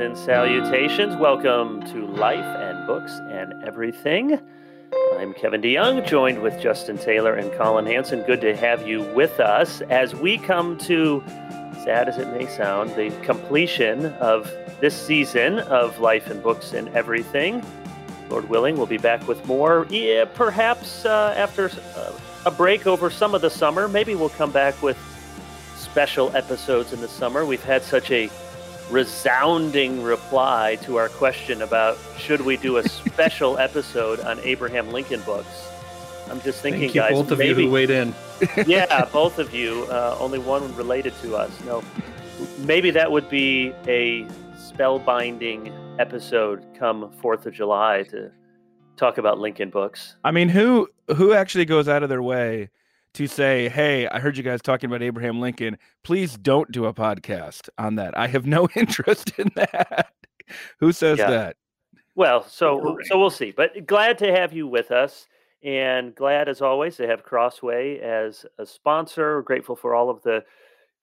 and salutations. Welcome to Life and Books and Everything. I'm Kevin DeYoung, joined with Justin Taylor and Collin Hansen. Good to have you with us as we come to, sad as it may sound, the completion of this season of Life and Books and Everything. Lord willing, we'll be back with more, yeah, perhaps uh, after uh, a break over some of the summer. Maybe we'll come back with special episodes in the summer. We've had such a resounding reply to our question about should we do a special episode on Abraham Lincoln books. I'm just thinking, Thank you, guys, both of maybe, you who weighed in. yeah, both of you. Uh, only one related to us. No, maybe that would be a spellbinding episode come Fourth of July to talk about Lincoln books. I mean, who who actually goes out of their way to say, "Hey, I heard you guys talking about Abraham Lincoln. Please don't do a podcast on that. I have no interest in that." who says Yeah. that? Well, so so we'll see. But glad to have you with us, and glad as always to have Crossway as a sponsor. We're Grateful for all of the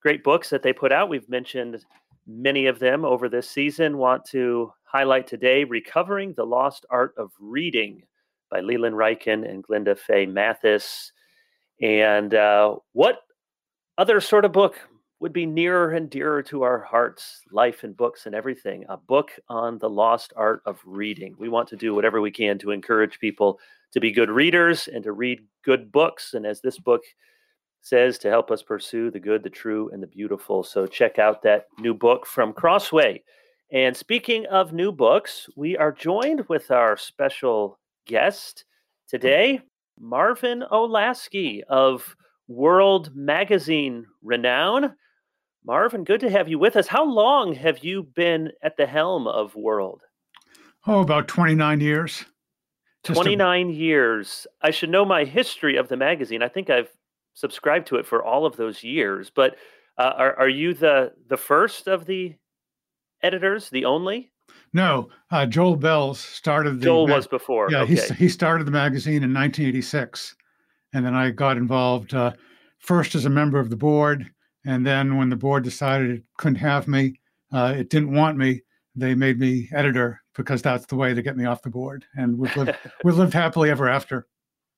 great books that they put out. We've mentioned many of them over this season. Want to highlight today "Recovering the Lost Art of Reading" by Leland Ryken and Glenda Faye Mathis. And uh, what other sort of book would be nearer and dearer to our hearts, life and books and everything. A book on the lost art of reading. We want to do whatever we can to encourage people to be good readers and to read good books. And as this book says, to help us pursue the good, the true, and the beautiful. So check out that new book from Crossway. And speaking of new books, we are joined with our special guest today, Marvin Olasky of World Magazine renown. Marvin, good to have you with us. How long have you been at the helm of World? Oh, about 29 years. Just a- 29 years. I should know my history of the magazine. I think I've subscribed to it for all of those years. But uh, are, are you the, the first of the editors, the only? No, uh, Joel Belz started the. Joel was before. Yeah, okay. he, he started the magazine in 1986. And then I got involved uh, first as a member of the board. And then when the board decided it couldn't have me, uh, it didn't want me, they made me editor because that's the way to get me off the board. And we've lived, we've lived happily ever after.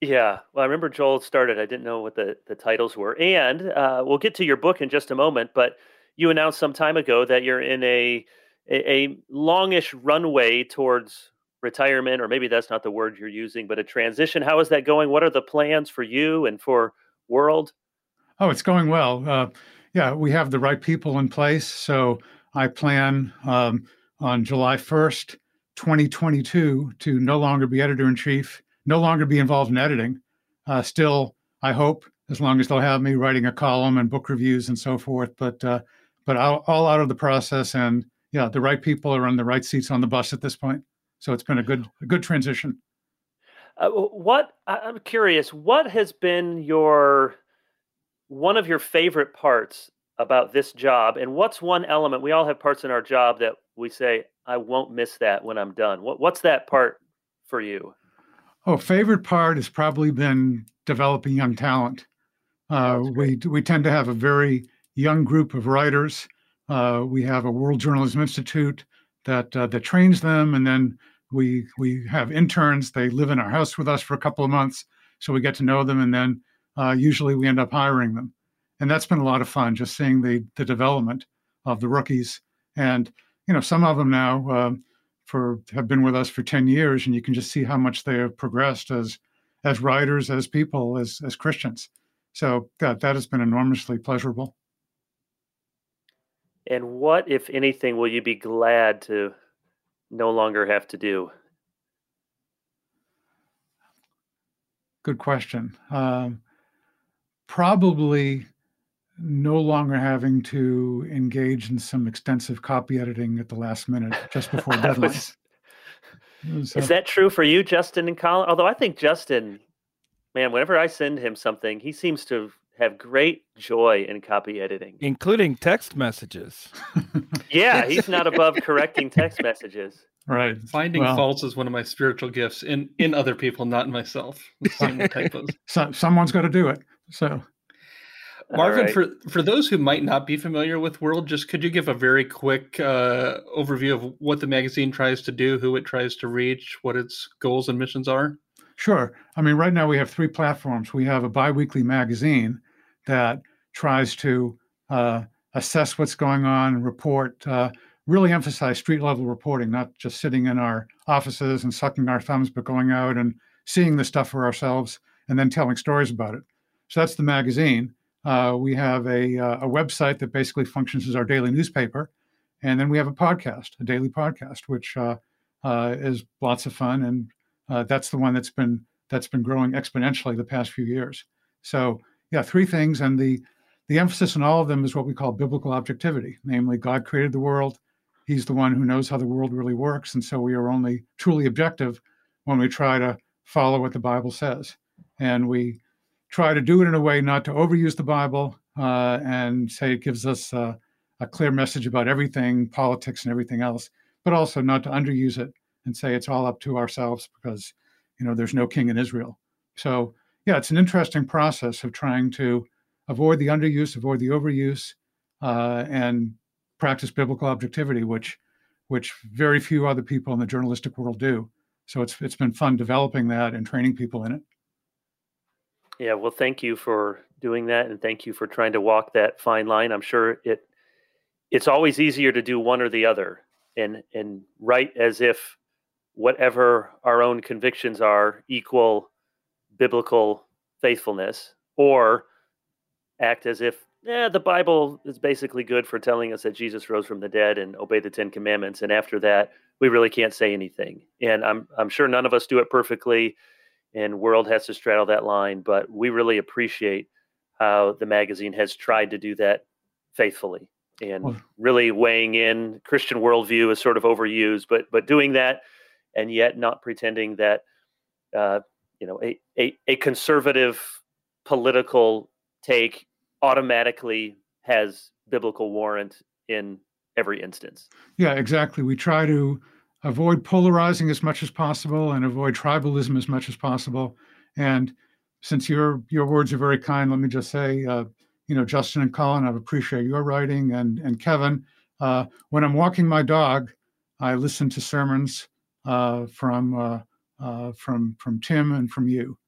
Yeah, well, I remember Joel started. I didn't know what the, the titles were, and uh, we'll get to your book in just a moment. But you announced some time ago that you're in a a, a longish runway towards retirement, or maybe that's not the word you're using, but a transition. How is that going? What are the plans for you and for World? Oh, it's going well. Uh, yeah, we have the right people in place. So I plan um, on July 1st, 2022, to no longer be editor in chief, no longer be involved in editing. Uh, still, I hope, as long as they'll have me writing a column and book reviews and so forth. But uh, but all, all out of the process, and yeah, the right people are on the right seats on the bus at this point. So it's been a good a good transition. Uh, what I'm curious, what has been your one of your favorite parts about this job, and what's one element? We all have parts in our job that we say, "I won't miss that when I'm done." What What's that part for you? Oh, favorite part has probably been developing young talent. Uh, we we tend to have a very young group of writers. Uh, we have a World Journalism Institute that uh, that trains them, and then we we have interns. They live in our house with us for a couple of months, so we get to know them, and then uh, usually we end up hiring them, and that's been a lot of fun just seeing the the development of the rookies. And you know, some of them now um, for have been with us for 10 years and you can just see how much they have progressed as as writers as people as as christians so that that has been enormously pleasurable And what, if anything, will you be glad to no longer have to do? good question um, probably no longer having to engage in some extensive copy editing at the last minute just before I was- deadlines So- Is that true for you, Justin and Collin? Although I think Justin, man, whenever I send him something, he seems to have great joy in copy editing. Including text messages. Yeah, he's not above correcting text messages. right Finding Well- faults is one of my spiritual gifts in in other people, not in myself. Same typos. so, someone's got to do it so Marvin, right. for for those who might not be familiar with World, just could you give a very quick uh, overview of what the magazine tries to do, who it tries to reach, what its goals and missions are? Sure. I mean, right now we have three platforms. We have a biweekly magazine that tries to uh, assess what's going on report. Uh, really emphasize street level reporting, not just sitting in our offices and sucking our thumbs, but going out and seeing the stuff for ourselves and then telling stories about it. So that's the magazine. Uh, we have a, uh, a website that basically functions as our daily newspaper. And then we have a podcast, a daily podcast, which uh, uh is lots of fun. And that's the one that's been that's been growing exponentially the past few years. So yeah, three things. And the, the emphasis in all of them is what we call biblical objectivity, namely God created the world. He's the one who knows how the world really works. And so we are only truly objective when we try to follow what the Bible says. And we try to do it in a way not to overuse the Bible uh, and say it gives us uh, a clear message about everything, politics and everything else, but also not to underuse it and say it's all up to ourselves because you know there's no king in Israel. So yeah, it's an interesting process of trying to avoid the underuse, avoid the overuse, uh, and practice biblical objectivity, which which very few other people in the journalistic world do. So it's it's been fun developing that and training people in it. Yeah, well, thank you for doing that, and thank you for trying to walk that fine line. I'm sure it it's always easier to do one or the other, and and write as if whatever our own convictions are equal biblical faithfulness, or act as if yeah, the Bible is basically good for telling us that Jesus rose from the dead and obey the Ten Commandments, and after that, we really can't say anything. And I'm I'm sure none of us do it perfectly and World has to straddle that line. But we really appreciate how the magazine has tried to do that faithfully and really weighing in. Christian worldview is sort of overused, but but doing that and yet not pretending that uh, you know a, a, a conservative political take automatically has biblical warrant in every instance. Yeah, exactly. We try to avoid polarizing as much as possible and avoid tribalism as much as possible. And since your your words are very kind, let me just say, uh, you know, Justin and Collin, I appreciate your writing, and and Kevin. Uh, when I'm walking my dog, I listen to sermons uh, from uh, uh, from from Tim and from you,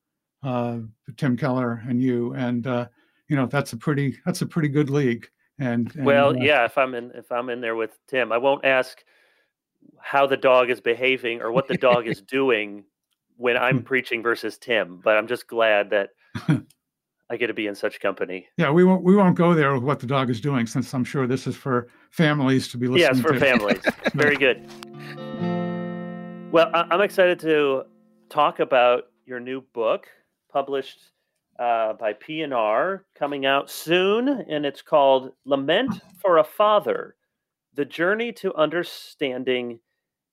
uh, Tim Keller and you, and you know that's a pretty that's a pretty good league. And, and well, yeah, if I'm in if I'm in there with Tim, I won't ask how the dog is behaving or what the dog is doing when I'm preaching versus Tim. But I'm just glad that I get to be in such company. Yeah, we won't we won't go there with what the dog is doing, since I'm sure this is for families to be listening. Yes, for to. families. Very good. Well, I'm excited to talk about your new book, published uh, by P&R, coming out soon, and it's called "Lament for a Father: the journey to understanding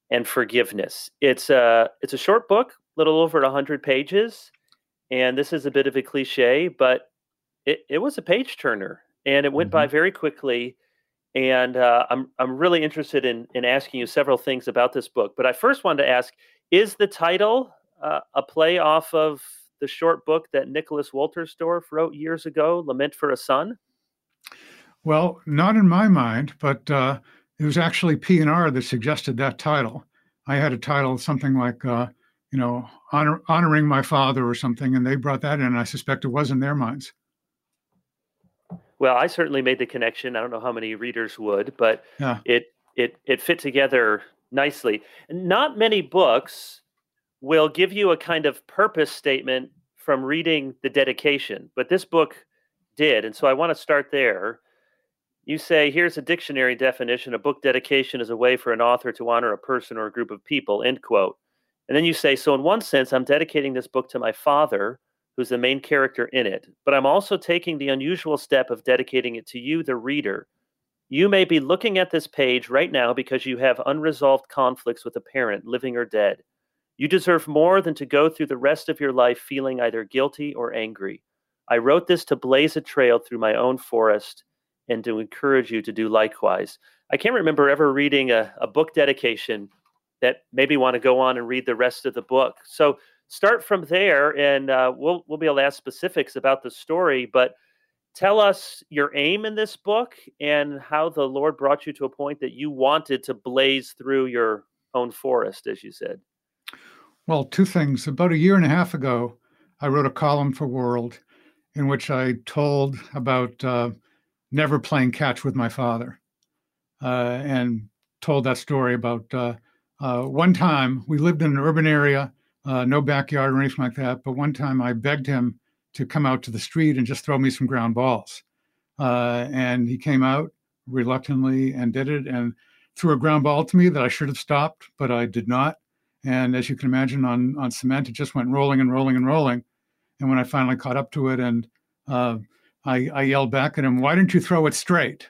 and forgiveness. It's a it's a short book, little over hundred pages, and this is a bit of a cliche, but it, it was a page turner, and it went mm-hmm. by very quickly. And uh, I'm I'm really interested in in asking you several things about this book. But I first wanted to ask: Is the title uh, a play off of the short book that Nicholas Wolterstorff wrote years ago, "Lament for a Son"? Well, not in my mind, but uh, it was actually P&R that suggested that title. I had a title something like, uh, you know, honor, honoring my father or something, and they brought that in. I suspect it was in their minds. Well, I certainly made the connection. I don't know how many readers would, but yeah. it it it fit together nicely. Not many books will give you a kind of purpose statement from reading the dedication, but this book did, and so I want to start there you say, here's a dictionary definition. A book dedication is a way for an author to honor a person or a group of people, end quote. And then you say, so in one sense, I'm dedicating this book to my father, who's the main character in it, but I'm also taking the unusual step of dedicating it to you, the reader. You may be looking at this page right now because you have unresolved conflicts with a parent, living or dead. You deserve more than to go through the rest of your life feeling either guilty or angry. I wrote this to blaze a trail through my own forest and to encourage you to do likewise. I can't remember ever reading a, a book dedication that made me want to go on and read the rest of the book. So start from there, and uh, we'll we'll be able to ask specifics about the story. But tell us your aim in this book and how the Lord brought you to a point that you wanted to blaze through your own forest, as you said. Well, two things. About a year and a half ago, I wrote a column for World in which I told about uh, never playing catch with my father uh, and told that story about uh, uh one time we lived in an urban area, uh, no backyard or anything like that. But one time I begged him to come out to the street and just throw me some ground balls. Uh, and he came out reluctantly and did it and threw a ground ball to me that I should have stopped, but I did not. And as you can imagine, on on cement, it just went rolling and rolling and rolling. And when I finally caught up to it, and uh, I, I yelled back at him, "Why didn't you throw it straight?"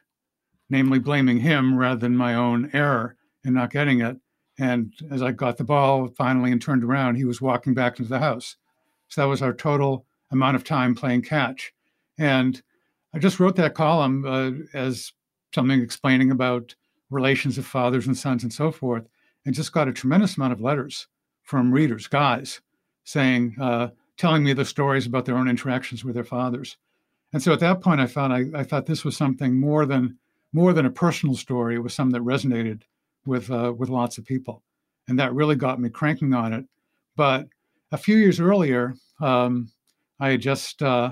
Namely, blaming him rather than my own error in not getting it. And as I got the ball finally and turned around, he was walking back into the house. So that was our total amount of time playing catch. And I just wrote that column uh, as something explaining about relations of fathers and sons and so forth and just got a tremendous amount of letters from readers, guys, saying, uh, telling me the stories about their own interactions with their fathers. And so at that point, I found I, I thought this was something more than more than a personal story. It was something that resonated with uh, with lots of people, and that really got me cranking on it. But a few years earlier, um, I had just uh,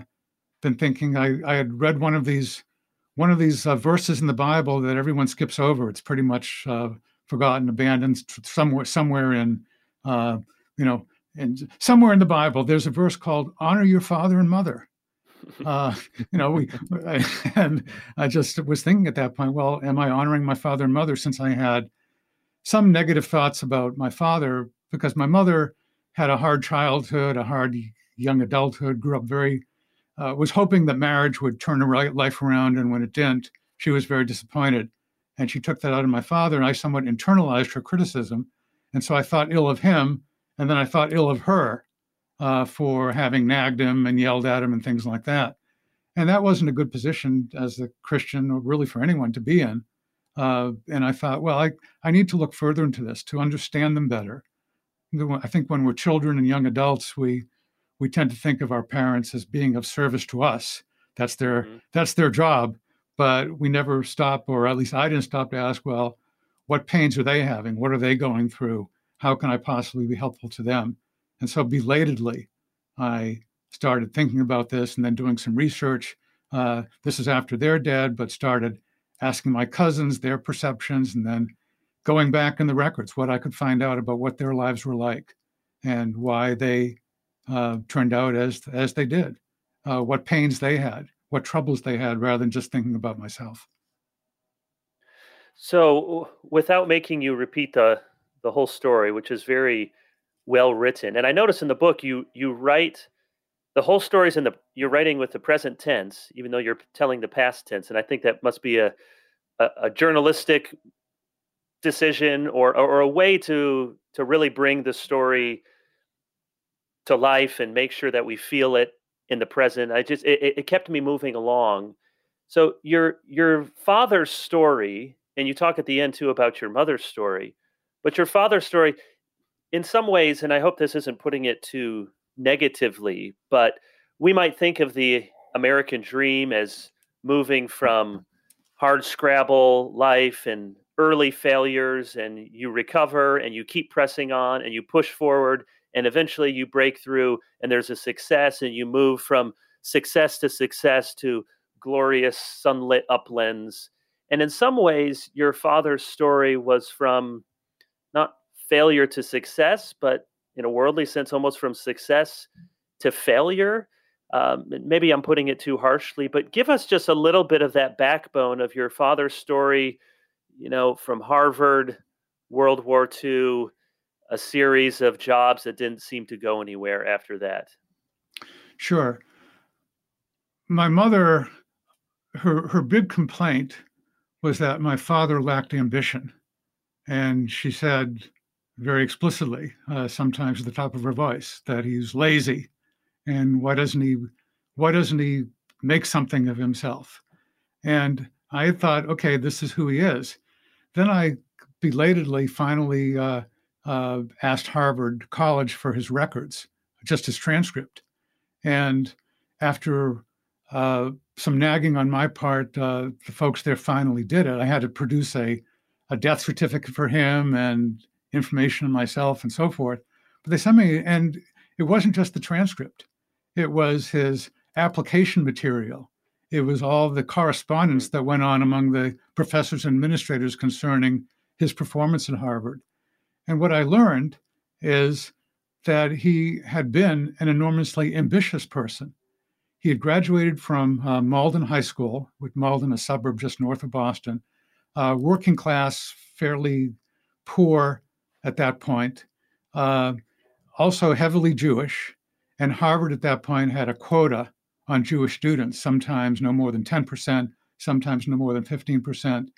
been thinking. I, I had read one of these one of these uh, verses in the Bible that everyone skips over. It's pretty much uh, forgotten, abandoned somewhere somewhere in uh, you know and somewhere in the Bible. There's a verse called "Honor your father and mother." Uh, you know, we and I just was thinking at that point, well, am I honoring my father and mother since I had some negative thoughts about my father because my mother had a hard childhood, a hard young adulthood, grew up very, uh, was hoping that marriage would turn her life around, and when it didn't, she was very disappointed. And she took that out of my father and i somewhat internalized her criticism. And so i thought ill of him and then i thought ill of her uh, for having nagged him and yelled at him and things like that. And that wasn't a good position as a christian or really for anyone to be in uh, and i thought well I, I need to look further into this to understand them better i think when we're children and young adults we we tend to think of our parents as being of service to us that's their mm-hmm. that's their job but we never stop, or at least I didn't stop to ask, well, what pains are they having? What are they going through? How can I possibly be helpful to them? And so belatedly, I started thinking about this and then doing some research. Uh, this is after they're dead, but started asking my cousins their perceptions and then going back in the records, what I could find out about what their lives were like and why they uh, turned out as as they did, uh, what pains they had, what troubles they had rather than just thinking about myself. So, without making you repeat the the whole story, which is very well written, and I notice in the book you you write the whole story is in the you're writing with the present tense, even though you're telling the past tense, and I think that must be a a, a journalistic decision or, or a way to to really bring the story to life and make sure that we feel it in the present. I just it, it kept me moving along. So your your father's story, and you talk at the end too about your mother's story, but your father's story, in some ways, and I hope this isn't putting it too negatively, but we might think of the American dream as moving from hard scrabble life and early failures and you recover and you keep pressing on and you push forward and eventually you break through and there's a success and you move from success to success to glorious sunlit uplands. And in some ways your father's story was from not failure to success but in a worldly sense almost from success to failure um, maybe i'm putting it too harshly but give us just a little bit of that backbone of your father's story you know from harvard world war ii a series of jobs that didn't seem to go anywhere after that? Sure. My mother, her her big complaint was that my father lacked ambition, and she said very explicitly, uh, sometimes at the top of her voice, that he's lazy, and why doesn't he why doesn't he make something of himself? And I thought, okay, this is who he is. Then I belatedly finally uh, uh, asked Harvard College for his records, just his transcript. And after uh, some nagging on my part. Uh, the folks there finally did it. I had to produce a, a death certificate for him and information on myself and so forth. But they sent me, and it wasn't just the transcript, it was his application material. It was all the correspondence that went on among the professors and administrators concerning his performance at Harvard. And what I learned is that he had been an enormously ambitious person. He had graduated from uh, Malden High School, with Malden, a suburb just north of Boston, uh, working class, fairly poor at that point, uh, also heavily Jewish. And Harvard at that point had a quota on Jewish students, sometimes no more than 10%, sometimes no more than 15%.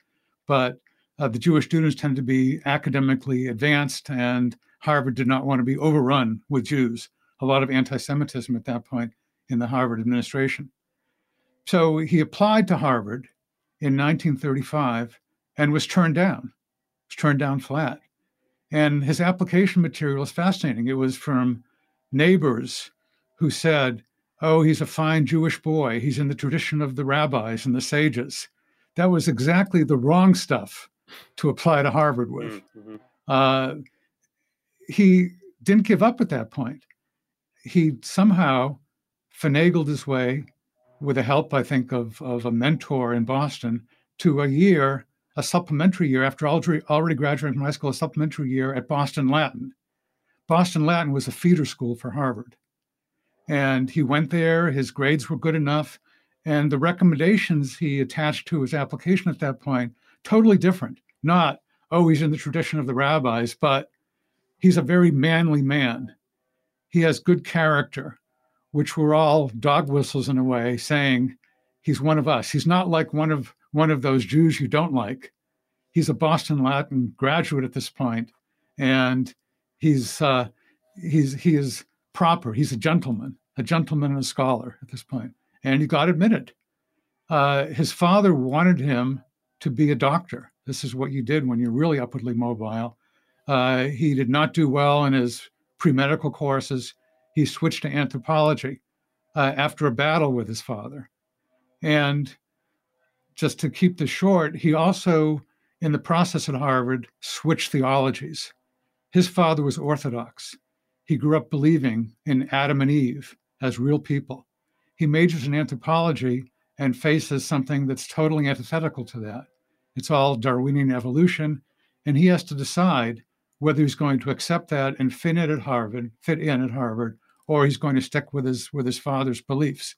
But uh, the Jewish students tended to be academically advanced, and Harvard did not want to be overrun with Jews. A lot of anti Semitism at that point in the Harvard administration. So he applied to Harvard in 1935 and was turned down, was turned down flat. And his application material is fascinating. It was from neighbors who said, Oh, he's a fine Jewish boy. He's in the tradition of the rabbis and the sages. That was exactly the wrong stuff to apply to Harvard with. Mm-hmm. Uh, he didn't give up at that point. He somehow finagled his way, with the help, I think, of, of a mentor in Boston, to a year, a supplementary year after already, already graduating from high school, a supplementary year at Boston Latin. Boston Latin was a feeder school for Harvard. And he went there, his grades were good enough, and the recommendations he attached to his application at that point totally different. Not, oh, he's in the tradition of the rabbis, but he's a very manly man. He has good character, which were all dog whistles in a way, saying he's one of us. He's not like one of one of those Jews you don't like. He's a Boston Latin graduate at this point, and he's uh, he's he is proper. He's a gentleman, a gentleman and a scholar at this point, and he got admitted. Uh, his father wanted him to be a doctor. This is what you did when you're really upwardly mobile. Uh, he did not do well in his pre medical courses. He switched to anthropology uh, after a battle with his father. And just to keep this short, he also, in the process at Harvard, switched theologies. His father was Orthodox. He grew up believing in Adam and Eve as real people. He majors in anthropology and faces something that's totally antithetical to that. It's all Darwinian evolution, and he has to decide whether he's going to accept that and fit in at Harvard, fit in at Harvard, or he's going to stick with his with his father's beliefs.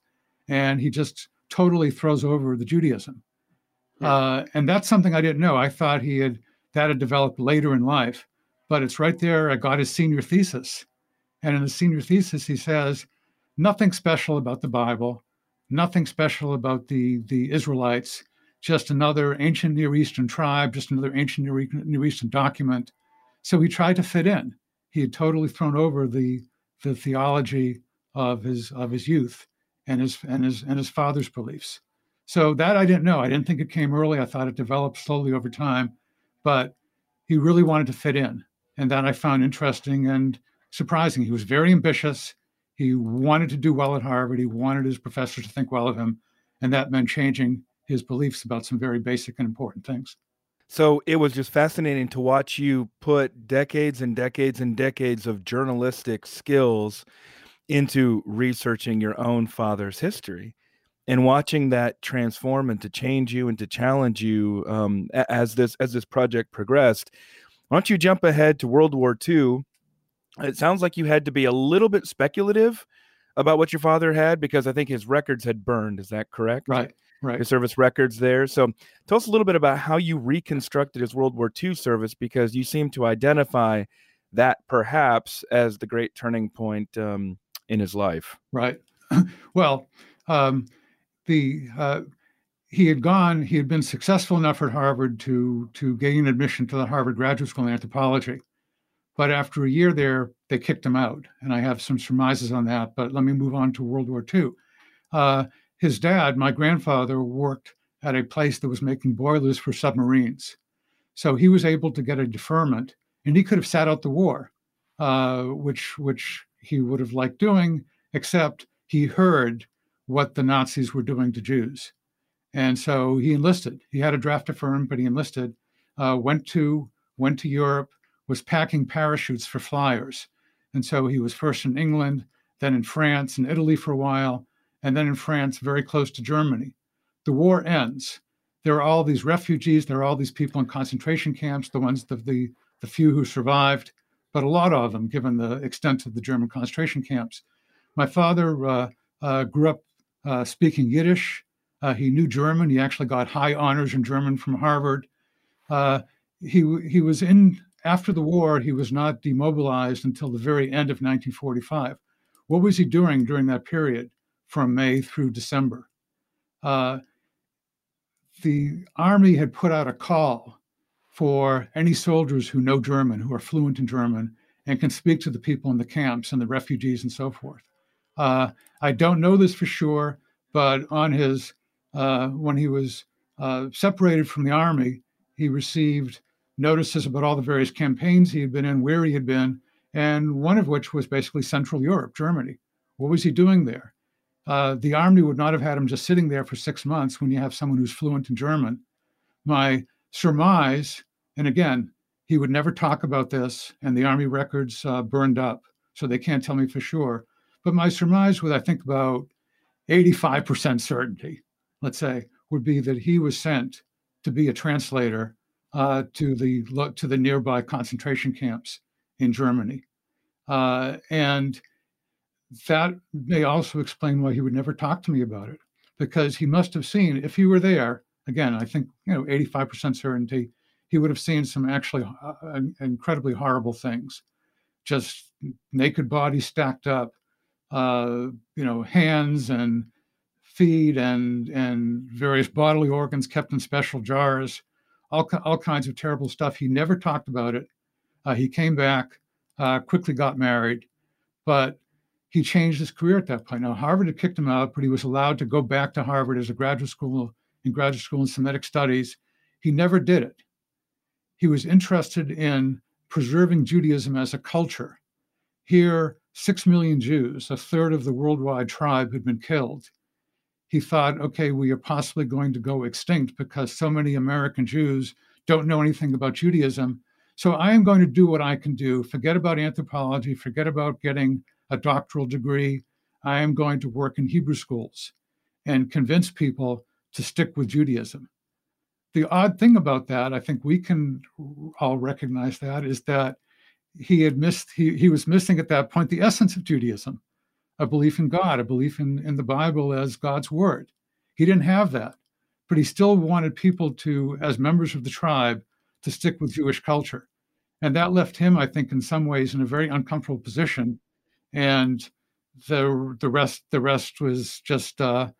And he just totally throws over the Judaism. Yeah. Uh, and that's something I didn't know. I thought he had that had developed later in life, but it's right there. I got his senior thesis, and in the senior thesis he says nothing special about the Bible, nothing special about the the Israelites, just another ancient Near Eastern tribe, just another ancient Near Eastern document so he tried to fit in. He had totally thrown over the the theology of his of his youth and his and his and his father's beliefs. So that I didn't know. I didn't think it came early. I thought it developed slowly over time, but he really wanted to fit in, and that I found interesting and surprising. He was very ambitious. He wanted to do well at Harvard. He wanted his professors to think well of him, and that meant changing his beliefs about some very basic and important things. So it was just fascinating to watch you put decades and decades and decades of journalistic skills into researching your own father's history and watching that transform and to change you and to challenge you um, as this as this project progressed. Why don't you jump ahead to World War II? It sounds like you had to be a little bit speculative about what your father had because I think his records had burned. Is that correct? Right right. your service records there. So tell us a little bit about how you reconstructed his World War II service because you seem to identify that perhaps as the great turning point um, in his life. Right. well, um, the uh, he had gone. He had been successful enough at Harvard to to gain admission to the Harvard Graduate School in anthropology. But after a year there, they kicked him out, and I have some surmises on that. But let me move on to World War II. Uh, his dad, my grandfather, worked at a place that was making boilers for submarines. So he was able to get a deferment, and he could have sat out the war, uh, which which he would have liked doing, except he heard what the Nazis were doing to Jews. And so he enlisted. He had a draft affirmed, but he enlisted. Uh, went to went to Europe, was packing parachutes for flyers, and so he was first in England, then in France and Italy for a while, and then in France, very close to Germany. The war ends. There are all these refugees. There are all these people in concentration camps. The ones the the, the few who survived, but a lot of them, given the extent of the German concentration camps. My father uh, uh, grew up uh, speaking Yiddish. Uh, he knew German. He actually got high honors in German from Harvard. Uh, he he was in after the war. He was not demobilized until the very end of 1945. What was he doing during that period, from May through December? Uh, the army had put out a call for any soldiers who know German, who are fluent in German, and can speak to the people in the camps and the refugees and so forth. Uh, I don't know this for sure, but on his uh, when he was uh, separated from the army, he received notices about all the various campaigns he had been in, where he had been, and one of which was basically Central Europe, Germany. What was he doing there? Uh, the army would not have had him just sitting there for six months when you have someone who's fluent in German. My surmise, and again, he would never talk about this, and the army records uh, burned up, so they can't tell me for sure. But my surmise, with I think about 85% certainty, let's say, would be that he was sent to be a translator uh, to the to the nearby concentration camps in Germany, uh, and that may also explain why he would never talk to me about it, because he must have seen if he were there. Again, I think you know, 85% certainty, he would have seen some actually uh, incredibly horrible things, just naked bodies stacked up, uh, you know, hands and feet and and various bodily organs kept in special jars, all all kinds of terrible stuff. He never talked about it. Uh, he came back, uh, quickly got married, but he changed his career at that point. Now Harvard had kicked him out, but he was allowed to go back to Harvard as a graduate school in graduate school in Semitic studies. He never did it. He was interested in preserving Judaism as a culture. Here, six million Jews, a third of the worldwide tribe, had been killed. He thought, okay, we are possibly going to go extinct because so many American Jews don't know anything about Judaism. So I am going to do what I can do. Forget about anthropology, forget about getting a doctoral degree. I am going to work in Hebrew schools and convince people to stick with Judaism. The odd thing about that, I think we can all recognize that, is that he had missed he, he was missing at that point the essence of judaism a belief in god a belief in, in the bible as god's word. He didn't have that but he still wanted people to as members of the tribe to stick with jewish culture. And that left him i think in some ways in a very uncomfortable position. And the the rest the rest was just uh,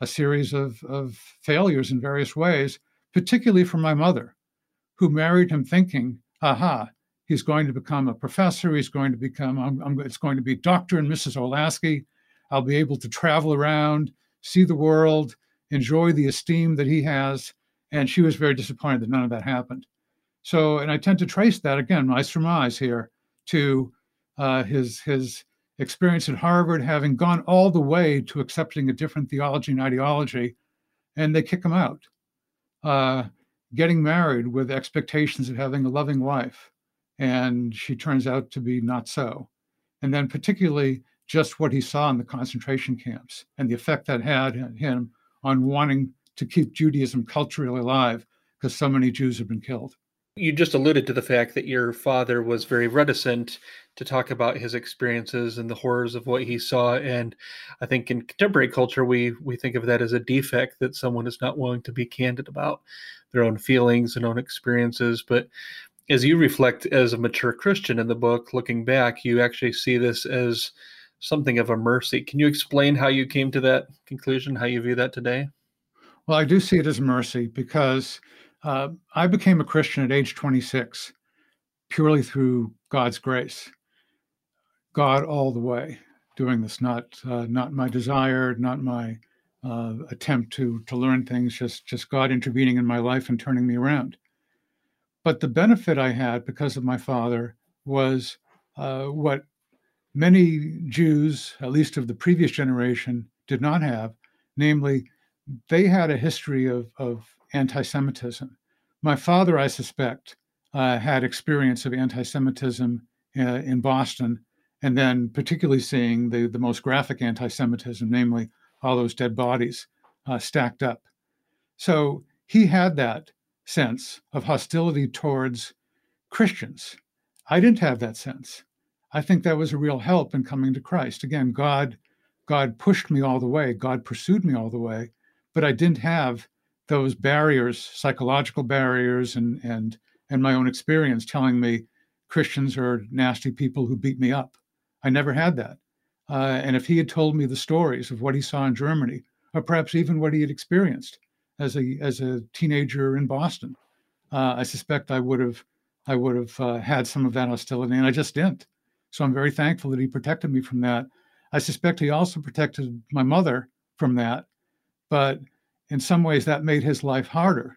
a series of, of failures in various ways particularly for my mother who married him thinking aha He's going to become a professor. He's going to become, I'm, I'm, it's going to be Dr. and Mrs. Olasky. I'll be able to travel around, see the world, enjoy the esteem that he has. And she was very disappointed that none of that happened. So, and I tend to trace that again, my surmise here, to uh, his his experience at Harvard, having gone all the way to accepting a different theology and ideology, and they kick him out. Uh, getting married with expectations of having a loving wife, and she turns out to be not so. And then, particularly, just what he saw in the concentration camps and the effect that had on him on wanting to keep Judaism culturally alive because so many Jews have been killed. You just alluded to the fact that your father was very reticent to talk about his experiences and the horrors of what he saw. And I think in contemporary culture, we we think of that as a defect that someone is not willing to be candid about their own feelings and own experiences. But as you reflect as a mature Christian in the book, looking back, you actually see this as something of a mercy. Can you explain how you came to that conclusion, how you view that today? Well, I do see it as mercy because uh, I became a Christian at age 26 purely through God's grace. God all the way doing this, not uh, not my desire, not my uh, attempt to to learn things, just just God intervening in my life and turning me around. But the benefit I had because of my father was uh, what many Jews, at least of the previous generation, did not have namely, they had a history of, of anti Semitism. My father, I suspect, uh, had experience of anti Semitism uh, in Boston, and then particularly seeing the, the most graphic anti Semitism, namely all those dead bodies uh, stacked up. So he had that sense of hostility towards Christians. I didn't have that sense. I think that was a real help in coming to Christ. Again, God, God pushed me all the way. God pursued me all the way, but I didn't have those barriers, psychological barriers, and and and my own experience telling me Christians are nasty people who beat me up. I never had that. Uh, and if he had told me the stories of what he saw in Germany, or perhaps even what he had experienced as a as a teenager in Boston, uh, I suspect I would have I would have uh, had some of that hostility, and I just didn't. So I'm very thankful that he protected me from that. I suspect he also protected my mother from that, but in some ways that made his life harder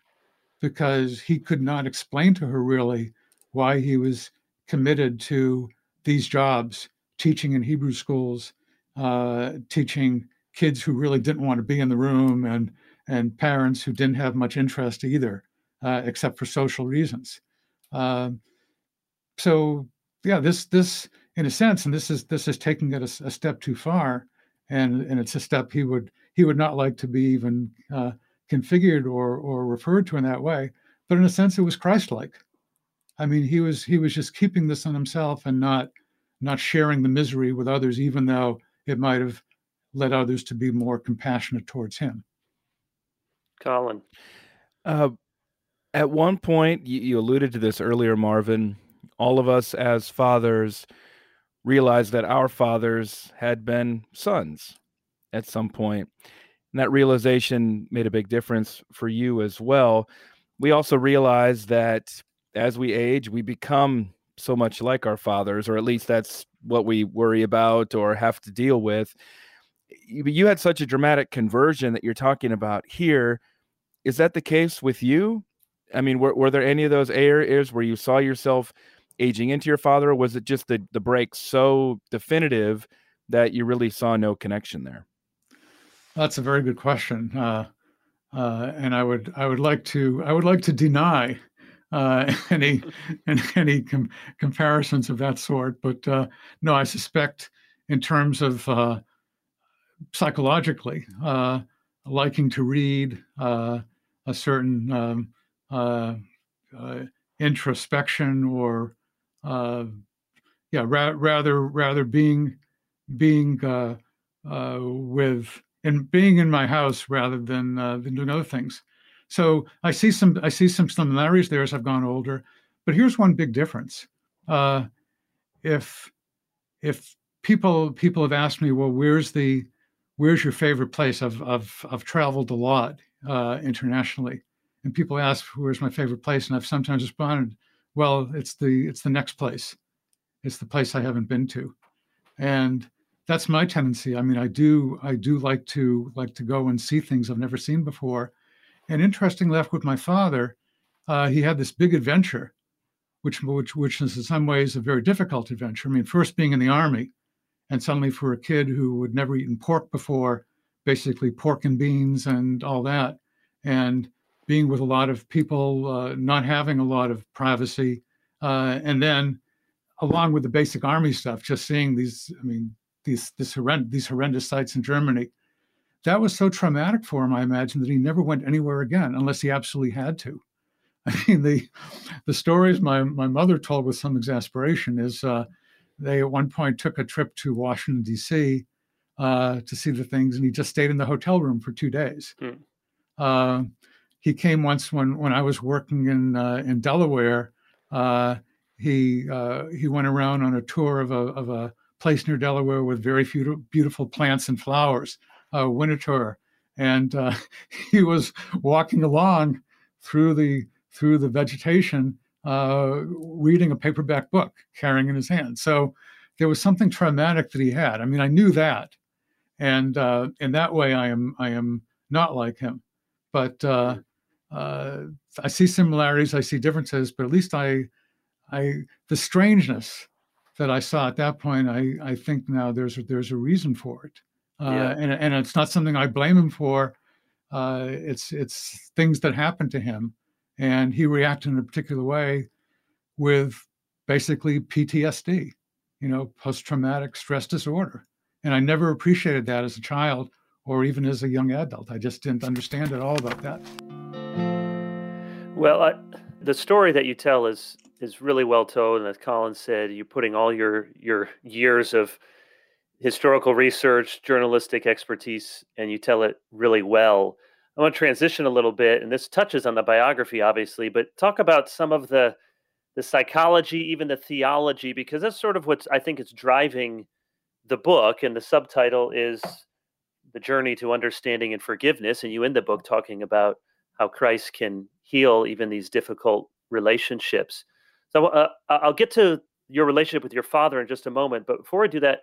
because he could not explain to her really why he was committed to these jobs, teaching in Hebrew schools, uh, teaching kids who really didn't want to be in the room, and and parents who didn't have much interest either, uh, except for social reasons. Uh, so yeah, this this in a sense, and this is this is taking it a, a, step too far, and and it's a step he would he would not like to be even uh, configured or or referred to in that way. But in a sense, it was Christ-like. I mean, he was he was just keeping this on himself and not not sharing the misery with others, even though it might have led others to be more compassionate towards him. Collin, uh, at one point, you, you alluded to this earlier, Marvin. All of us as fathers realized that our fathers had been sons at some point and that realization made a big difference for you as well. We also realize that as we age, we become so much like our fathers, or at least that's what we worry about or have to deal with. You had such a dramatic conversion that you're talking about here. Is that the case with you? I mean, were, were there any of those areas where you saw yourself aging into your father, or was it just the, the break so definitive that you really saw no connection there? That's a very good question, uh, uh, and I would I would like to I would like to deny uh, any any com- comparisons of that sort. But uh, no, I suspect in terms of uh, psychologically uh, liking to read, a certain um, introspection, or yeah, ra- rather rather being being with and being in my house rather than uh, than doing other things. So I see some I see some similarities there as I've gone older, but here's one big difference. Uh, if if people people have asked me, well, where's the where's your favorite place? I've I've I've traveled a lot uh, internationally, and people ask where's my favorite place, and I've sometimes responded, well, it's the it's the next place, it's the place I haven't been to, and that's my tendency. I mean, I do I do like to like to go and see things I've never seen before. And interestingly, left with my father, uh, he had this big adventure, which which which is in some ways a very difficult adventure. I mean, first being in the army, and suddenly for a kid who had never eaten pork before, basically pork and beans and all that, and being with a lot of people, uh, not having a lot of privacy, uh, and then along with the basic army stuff, just seeing these, I mean, these this horrendous these horrendous sights in Germany. That was so traumatic for him, I imagine, that he never went anywhere again unless he absolutely had to. I mean, the the stories my my mother told with some exasperation is uh, they at one point took a trip to Washington D.C. Uh, to see the things, and he just stayed in the hotel room for two days. Hmm. Uh, he came once when when I was working in uh, in Delaware. Uh, he uh, he went around on a tour of a of a place near Delaware with very few beautiful plants and flowers, uh, Winterthur, and uh, he was walking along through the through the vegetation, uh, reading a paperback book, carrying in his hand. So there was something traumatic that he had. I mean, I knew that, and uh, in that way, I am I am not like him, but uh, uh, I see similarities, I see differences, but at least I I the strangeness that I saw at that point, I, I think now there's a, there's a reason for it. uh, yeah. and and it's not something I blame him for. Uh, it's it's things that happened to him, and he reacted in a particular way with basically PTSD, you know, post traumatic stress disorder. And I never appreciated that as a child or even as a young adult. I just didn't understand at all about that. Well, I, the story that you tell is is really well told, and as Collin said, you're putting all your your years of historical research, journalistic expertise, and you tell it really well. I want to transition a little bit, and this touches on the biography, obviously, but talk about some of the the psychology, even the theology, because that's sort of what I think is driving the book. And the subtitle is The Journey to Understanding and Forgiveness. And you end the book talking about how Christ can heal even these difficult relationships. So uh, I'll get to your relationship with your father in just a moment. But before I do that,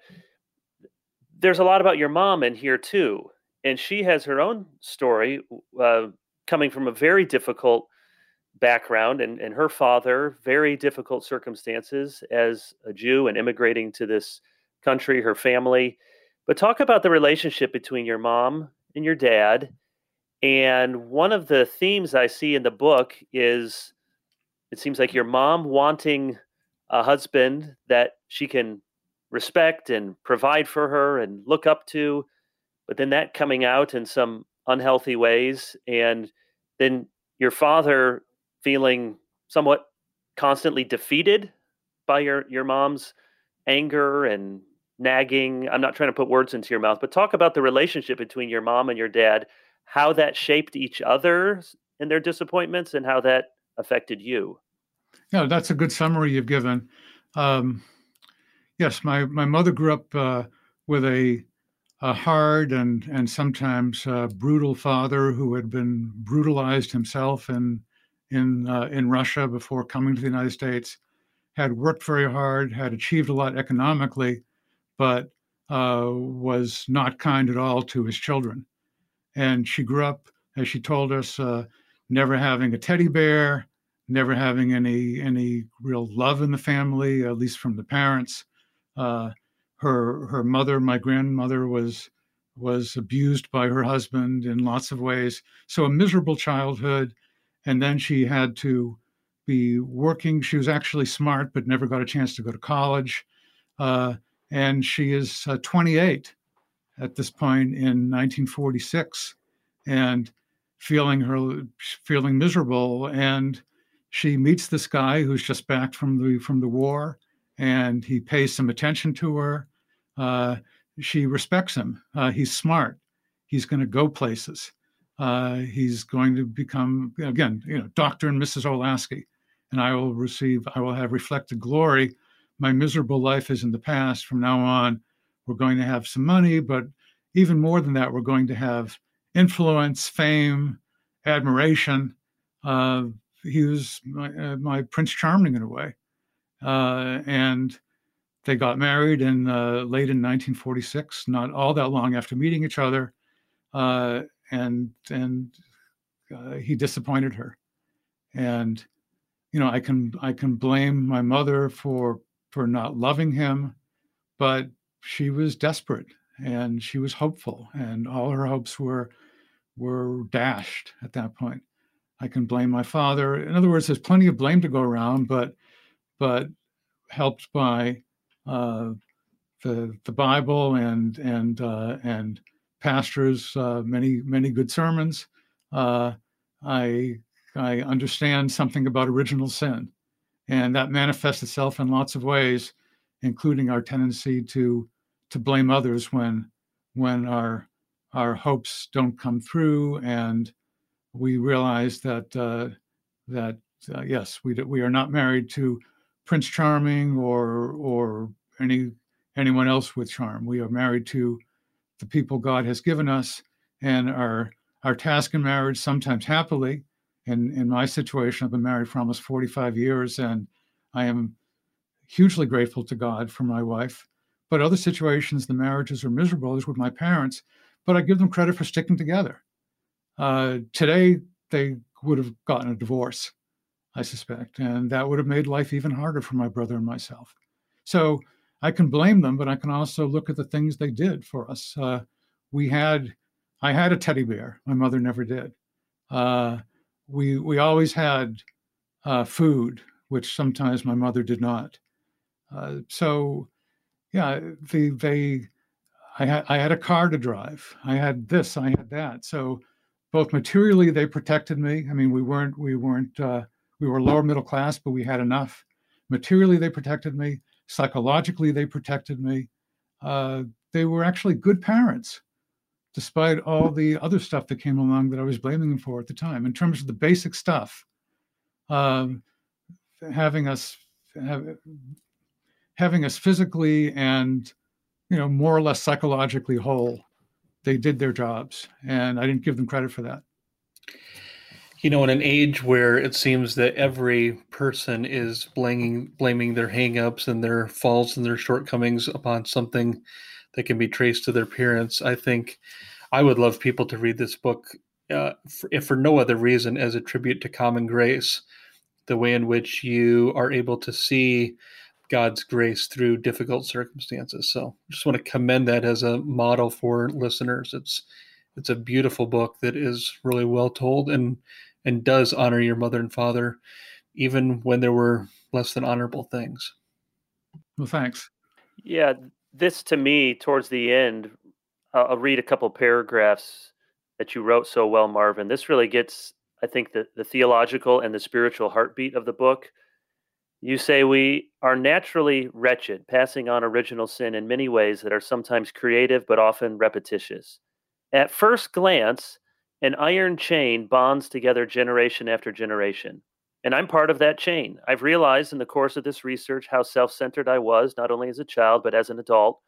there's a lot about your mom in here too. And she has her own story uh, coming from a very difficult background and, and her father, very difficult circumstances as a Jew and immigrating to this country, her family. But talk about the relationship between your mom and your dad. And one of the themes I see in the book is it seems like your mom wanting a husband that she can respect and provide for her and look up to, but then that coming out in some unhealthy ways. And then your father feeling somewhat constantly defeated by your your mom's anger and nagging i'm not trying to put words into your mouth but talk about the relationship between your mom and your dad how that shaped each other in their disappointments and how that affected you. Yeah that's a good summary you've given. Um, yes my my mother grew up uh, with a a hard and and sometimes uh, brutal father who had been brutalized himself and in uh, in Russia before coming to the United States, had worked very hard, had achieved a lot economically, but uh, was not kind at all to his children. And she grew up, as she told us, uh, never having a teddy bear, never having any any real love in the family, at least from the parents. Uh, her her mother, my grandmother, was was abused by her husband in lots of ways. So a miserable childhood and then she had to be working. She was actually smart, but never got a chance to go to college. Uh, and she is uh, 28 at this point in 1946, and feeling her feeling miserable. And she meets this guy who's just back from the from the war, and he pays some attention to her. Uh, she respects him. Uh, he's smart. He's going to go places. Uh, he's going to become again, you know, Doctor and Mrs. Olasky, and I will receive, I will have reflected glory. My miserable life is in the past. From now on, we're going to have some money, but even more than that, we're going to have influence, fame, admiration. Uh, he was my, uh, my, Prince Charming in a way, uh, and they got married in uh, late in 1946, not all that long after meeting each other. Uh, and and uh, he disappointed her and you know i can i can blame my mother for for not loving him but she was desperate and she was hopeful and all her hopes were were dashed at that point i can blame my father in other words there's plenty of blame to go around but but helped by uh, the the bible and and uh, and pastors uh, many many good sermons. Uh, I I understand something about original sin, and that manifests itself in lots of ways, including our tendency to to blame others when when our our hopes don't come through, and we realize that uh, that uh, yes, we we are not married to Prince Charming or or any anyone else with charm. We are married to the people God has given us and our our task in marriage, sometimes happily. And in my situation, I've been married for almost 45 years, and I am hugely grateful to God for my wife. But other situations, the marriages are miserable, as with my parents, but I give them credit for sticking together. Uh, today, they would have gotten a divorce, I suspect, and that would have made life even harder for my brother and myself. So I can blame them, but I can also look at the things they did for us. Uh, we had, I had a teddy bear. My mother never did. Uh, we we always had uh, food, which sometimes my mother did not. Uh, so, yeah, the they, I had I had a car to drive. I had this. I had that. So, both materially they protected me. I mean, we weren't we weren't uh, we were lower middle class, but we had enough. Materially, they protected me. Psychologically, they protected me. Uh, they were actually good parents, despite all the other stuff that came along that I was blaming them for at the time. In terms of the basic stuff, um, having us have, having us physically and you know more or less psychologically whole, they did their jobs, and I didn't give them credit for that you know, in an age where it seems that every person is blaming blaming their hangups and their faults and their shortcomings upon something that can be traced to their parents, I think I would love people to read this book, uh, for, if for no other reason, as a tribute to common grace, the way in which you are able to see God's grace through difficult circumstances. So, I just want to commend that as a model for listeners. It's it's a beautiful book that is really well told and and does honor your mother and father, even when there were less than honorable things. Well, thanks. Yeah, this to me, towards the end, I'll read a couple paragraphs that you wrote so well, Marvin. This really gets, I think, the, the theological and the spiritual heartbeat of the book. You say we are naturally wretched, passing on original sin in many ways that are sometimes creative but often repetitious. At first glance, an iron chain bonds together generation after generation. And I'm part of that chain. I've realized in the course of this research how self centered I was, not only as a child, but as an adult.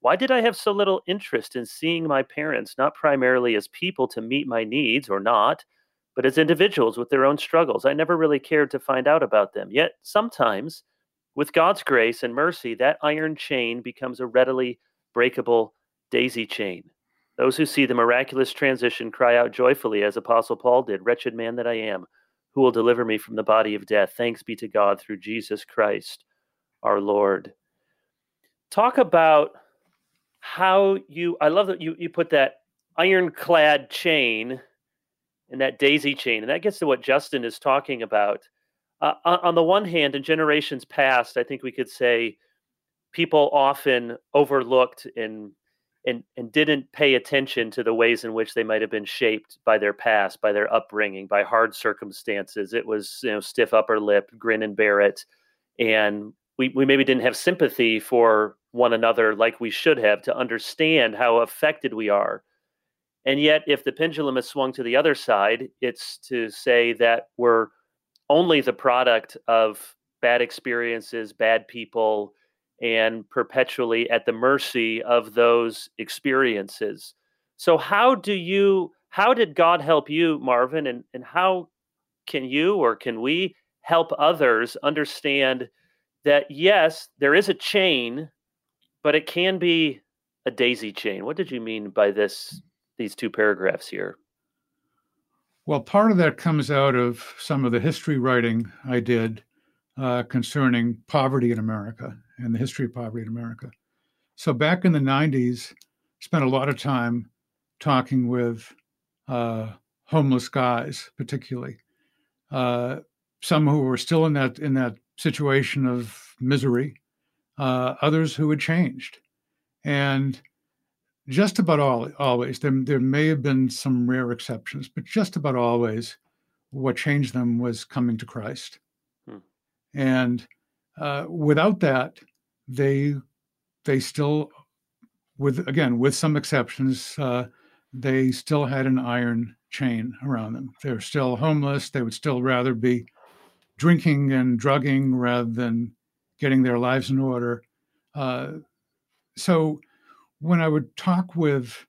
Why did I have so little interest in seeing my parents not primarily as people to meet my needs or not, but as individuals with their own struggles? I never really cared to find out about them. Yet sometimes, with God's grace and mercy, that iron chain becomes a readily breakable daisy chain. Those who see the miraculous transition cry out joyfully, as Apostle Paul did Wretched man that I am, who will deliver me from the body of death? Thanks be to God through Jesus Christ our Lord. Talk about how you, I love that you, you put that ironclad chain and that daisy chain, and that gets to what Justin is talking about. Uh, on the one hand, in generations past, I think we could say people often overlooked and and and didn't pay attention to the ways in which they might have been shaped by their past, by their upbringing, by hard circumstances. It was you know stiff upper lip, grin and bear it, and we we maybe didn't have sympathy for one another like we should have to understand how affected we are. And yet, if the pendulum is swung to the other side, it's to say that we're only the product of bad experiences, bad people, and perpetually at the mercy of those experiences. So how do you how did God help you, Marvin, and, and how can you or can we help others understand that yes, there is a chain, but it can be a daisy chain. What did you mean by this these two paragraphs here? Well, part of that comes out of some of the history writing I did uh, concerning poverty in America and the history of poverty in America. So back in the 90s, spent a lot of time talking with uh, homeless guys, particularly uh, some who were still in that in that situation of misery, uh, others who had changed, and just about all always there there may have been some rare exceptions, but just about always, what changed them was coming to Christ. And uh, without that, they they still with again with some exceptions uh, they still had an iron chain around them. They're still homeless. They would still rather be drinking and drugging rather than getting their lives in order. Uh, so when i would talk with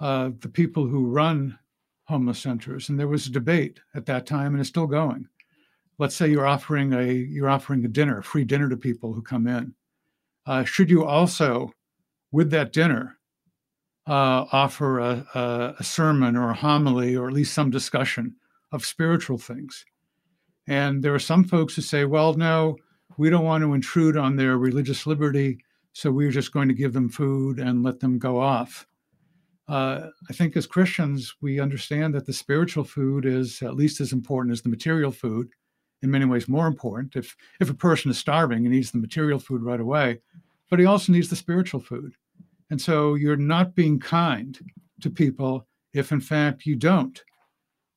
uh, the people who run homeless centers and there was a debate at that time and it's still going let's say you're offering a you're offering a dinner free dinner to people who come in uh, should you also, with that dinner, uh, offer a, a, a, sermon or a homily or at least some discussion of spiritual things? And there are some folks who say, well, no, we don't want to intrude on their religious liberty, so we're just going to give them food and let them go off. uh, I think as Christians, we understand that the spiritual food is at least as important as the material food, in many ways more important. If, if a person is starving, and needs the material food right away, but he also needs the spiritual food. And so you're not being kind to people if, in fact, you don't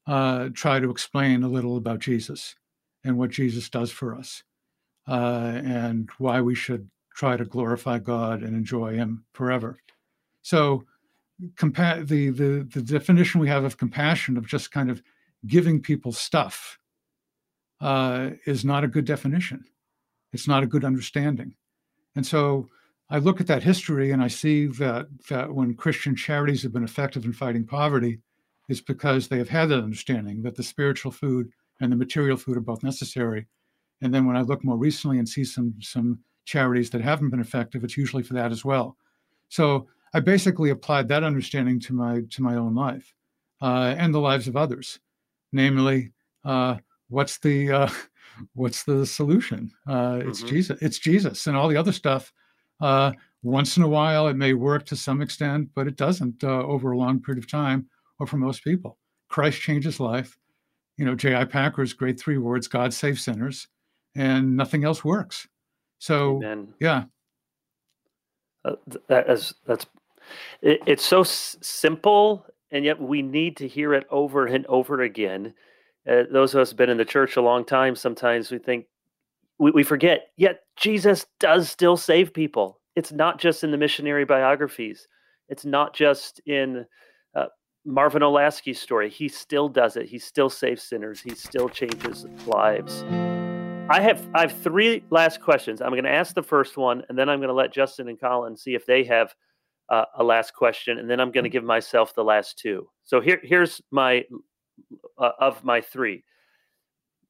uh, try to explain a little about Jesus and what Jesus does for us uh, and why we should try to glorify God and enjoy Him forever. So, compa- the, the, the definition we have of compassion, of just kind of giving people stuff, uh, is not a good definition. It's not a good understanding. And so, I look at that history and I see that that when Christian charities have been effective in fighting poverty, it's because they have had that understanding that the spiritual food and the material food are both necessary. And then when I look more recently and see some some charities that haven't been effective, it's usually for that as well. So I basically applied that understanding to my to my own life uh, and the lives of others. Namely, uh, what's the uh, what's the solution? Uh, it's mm-hmm. Jesus. It's Jesus, and all the other stuff uh, once in a while, it may work to some extent, but it doesn't uh, over a long period of time or for most people. Christ changes life. You know, J.I. Packer's great three words God saves sinners, and nothing else works. So, Amen. yeah. Uh, that is, that's, it, it's so s- simple, and yet we need to hear it over and over again. Uh, those of us have been in the church a long time, sometimes we think we, we forget, yet Jesus does still save people. It's not just in the missionary biographies. It's not just in uh, Marvin Olasky's story. He still does it. He still saves sinners. He still changes lives. I have I have three last questions. I'm going to ask the first one, and then I'm going to let Justin and Collin see if they have uh, a last question, and then I'm going to give myself the last two. So here here's my uh, of my three.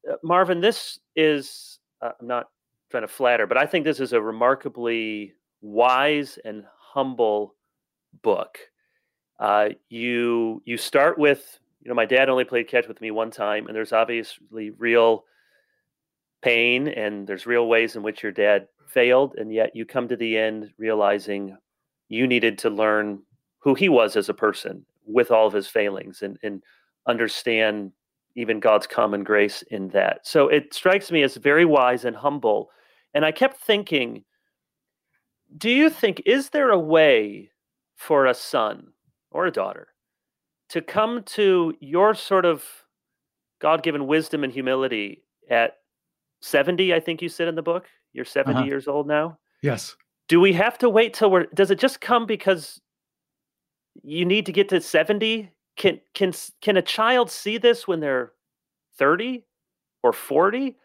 Uh, Marvin, this is uh, I'm not trying to flatter, but I think this is a remarkably wise and humble book. Uh, you you start with you know my dad only played catch with me one time, and there's obviously real pain and there's real ways in which your dad failed, and yet you come to the end realizing you needed to learn who he was as a person with all of his failings and and understand even God's common grace in that. So it strikes me as very wise and humble. And I kept thinking, do you think, is there a way for a son or a daughter to come to your sort of God given wisdom and humility at 70? I think you said in the book. You're 70 uh-huh. years old now. Yes. Do we have to wait till we're, does it just come because you need to get to 70 can can can a child see this when they're 30 or 40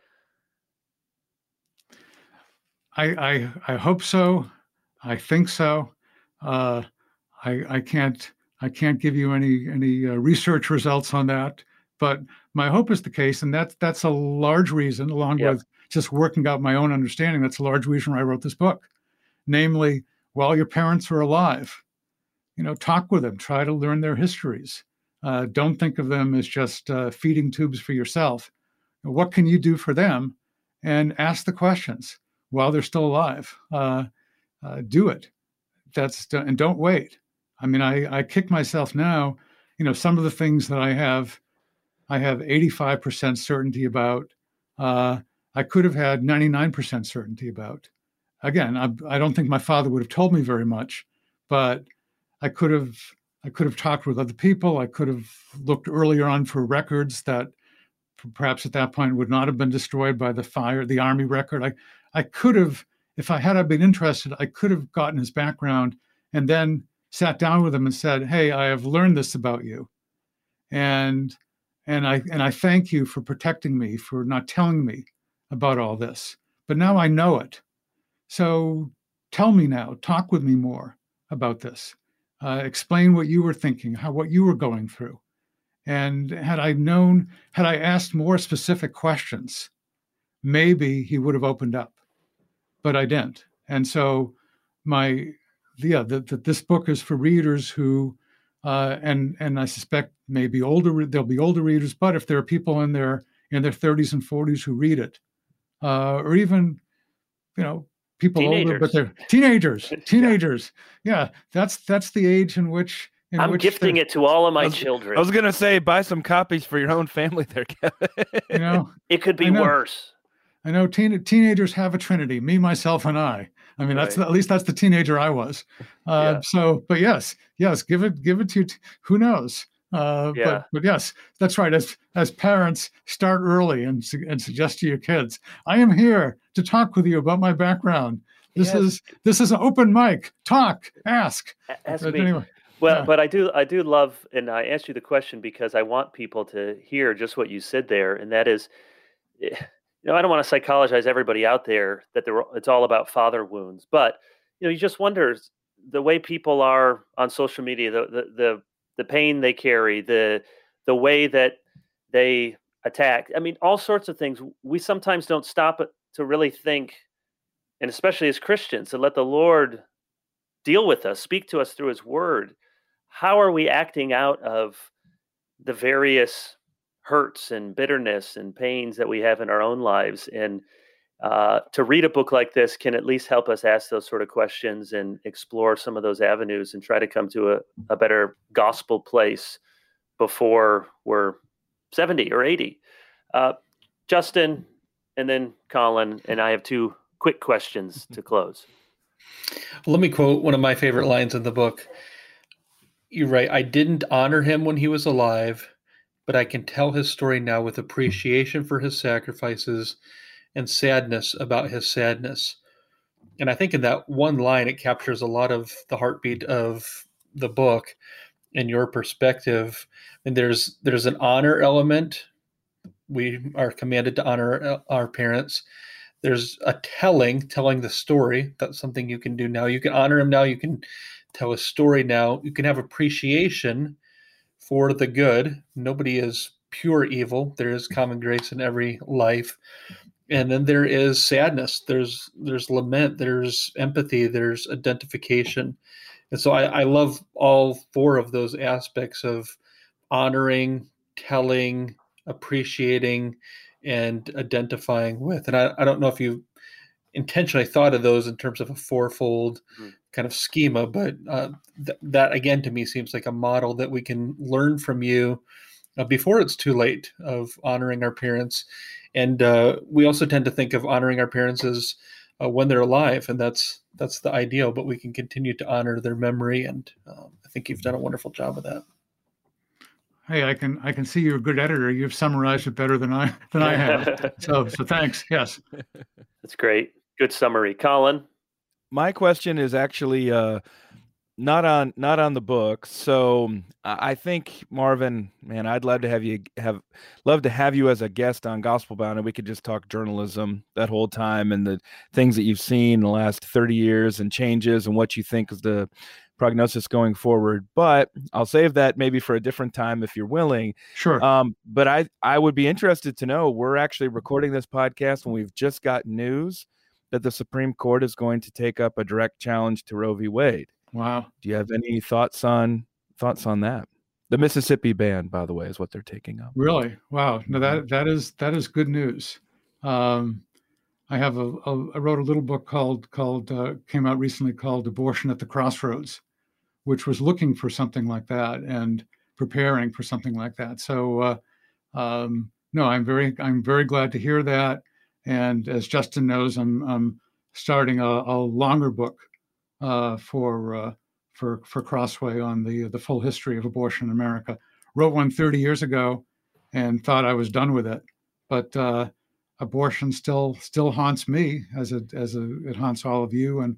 I, I I hope so. I think so. Uh, I I can't I can't give you any any uh, research results on that, but my hope is the case, and that's that's a large reason, along yep. with just working out my own understanding. That's a large reason why I wrote this book, namely, while your parents are alive, you know, talk with them, try to learn their histories, uh, don't think of them as just uh, feeding tubes for yourself. What can you do for them? And ask the questions while they're still alive. Uh, uh do it. That's and don't wait. I mean, I, I kick myself now. You know, some of the things that I have, I have 85% certainty about. Uh, I could have had 99% certainty about. Again, I, I don't think my father would have told me very much, but I could have I could have talked with other people. I could have looked earlier on for records that perhaps at that point would not have been destroyed by the fire, the army record. I, I could have, if I had been interested, I could have gotten his background and then sat down with him and said, "Hey, I have learned this about you, and and I and I thank you for protecting me, for not telling me about all this. But now I know it. So tell me now, talk with me more about this." Uh, explain what you were thinking, how what you were going through. And had I known, had I asked more specific questions, maybe he would have opened up, but I didn't. And so, my yeah, that this book is for readers who, uh, and and I suspect maybe older there'll be older readers, but if there are people in their in their 30s and 40s who read it, uh, or even you know people teenagers. older, but they're teenagers. Teenagers, yeah. yeah, that's that's the age in which I'm gifting it to all of my I was, children. I was gonna say buy some copies for your own family there, Kevin. you know, it could be I worse. I know teen, teenagers have a trinity: me, myself, and I. I mean, right. that's at least that's the teenager I was. Uh, yeah. So, but yes, yes, give it, give it to. Who knows? Uh, yeah. but, but yes, that's right. As as parents, start early and and suggest to your kids, I am here to talk with you about my background. This yes. is this is an open mic. Talk, ask. Ask me. Anyway, well, yeah. but I do I do love, and I asked you the question because I want people to hear just what you said there, and that is, eh, you know, I don't want to psychologize everybody out there that they're, it's all about father wounds, but you know, you just wonder the way people are on social media, the the the, the pain they carry, the the way that they attack. I mean, all sorts of things. We sometimes don't stop to really think, and especially as Christians, to let the Lord deal with us, speak to us through His Word how are we acting out of the various hurts and bitterness and pains that we have in our own lives and uh, to read a book like this can at least help us ask those sort of questions and explore some of those avenues and try to come to a, a better gospel place before we're 70 or 80 uh, justin and then collin and i have two quick questions to close let me quote one of my favorite lines in the book you're right. I didn't honor him when he was alive, but I can tell his story now with appreciation for his sacrifices and sadness about his sadness. And I think in that one line, it captures a lot of the heartbeat of the book and your perspective. And there's there's an honor element. We are commanded to honor uh, our parents. There's a telling, telling the story. That's something you can do now. You can honor him now. You can tell a story now. You can have appreciation for the good. Nobody is pure evil. There is common grace in every life. And then there is sadness. There's there's lament. There's empathy. There's identification. And so I, I love all four of those aspects of honoring, telling, appreciating, and identifying with. And I, I don't know if you intentionally thought of those in terms of a fourfold mm-hmm. kind of schema, but uh, th- that again to me seems like a model that we can learn from you uh, before it's too late of honoring our parents. And uh, we also tend to think of honoring our parents as uh, when they're alive, and that's that's the ideal. But we can continue to honor their memory, and um, I think you've done a wonderful job of that. Hey, I can I can see you're a good editor. You've summarized it better than I than I have. so so thanks. Yes, that's great. Good summary, Collin. My question is actually uh, not on not on the book. So I think Marvin, man, I'd love to have you have love to have you as a guest on Gospel Bound, and we could just talk journalism that whole time and the things that you've seen in the last thirty years and changes and what you think is the prognosis going forward. But I'll save that maybe for a different time if you're willing. Sure. Um, but I I would be interested to know. We're actually recording this podcast when we've just got news that the Supreme Court is going to take up a direct challenge to Roe v. Wade. Wow. Do you have any thoughts on thoughts on that? The Mississippi ban, by the way, is what they're taking up. Really? Wow. No, that that is that is good news. Um, I have a, a I wrote a little book called called uh, came out recently called Abortion at the Crossroads, which was looking for something like that and preparing for something like that. So uh, um, no, I'm very I'm very glad to hear that. And as Justin knows, I'm, I'm starting a, a, longer book for uh, for for Crossway on the the full history of abortion in America. Wrote one 30 years ago, and thought I was done with it, but uh, abortion still still haunts me as it as a, it haunts all of you, and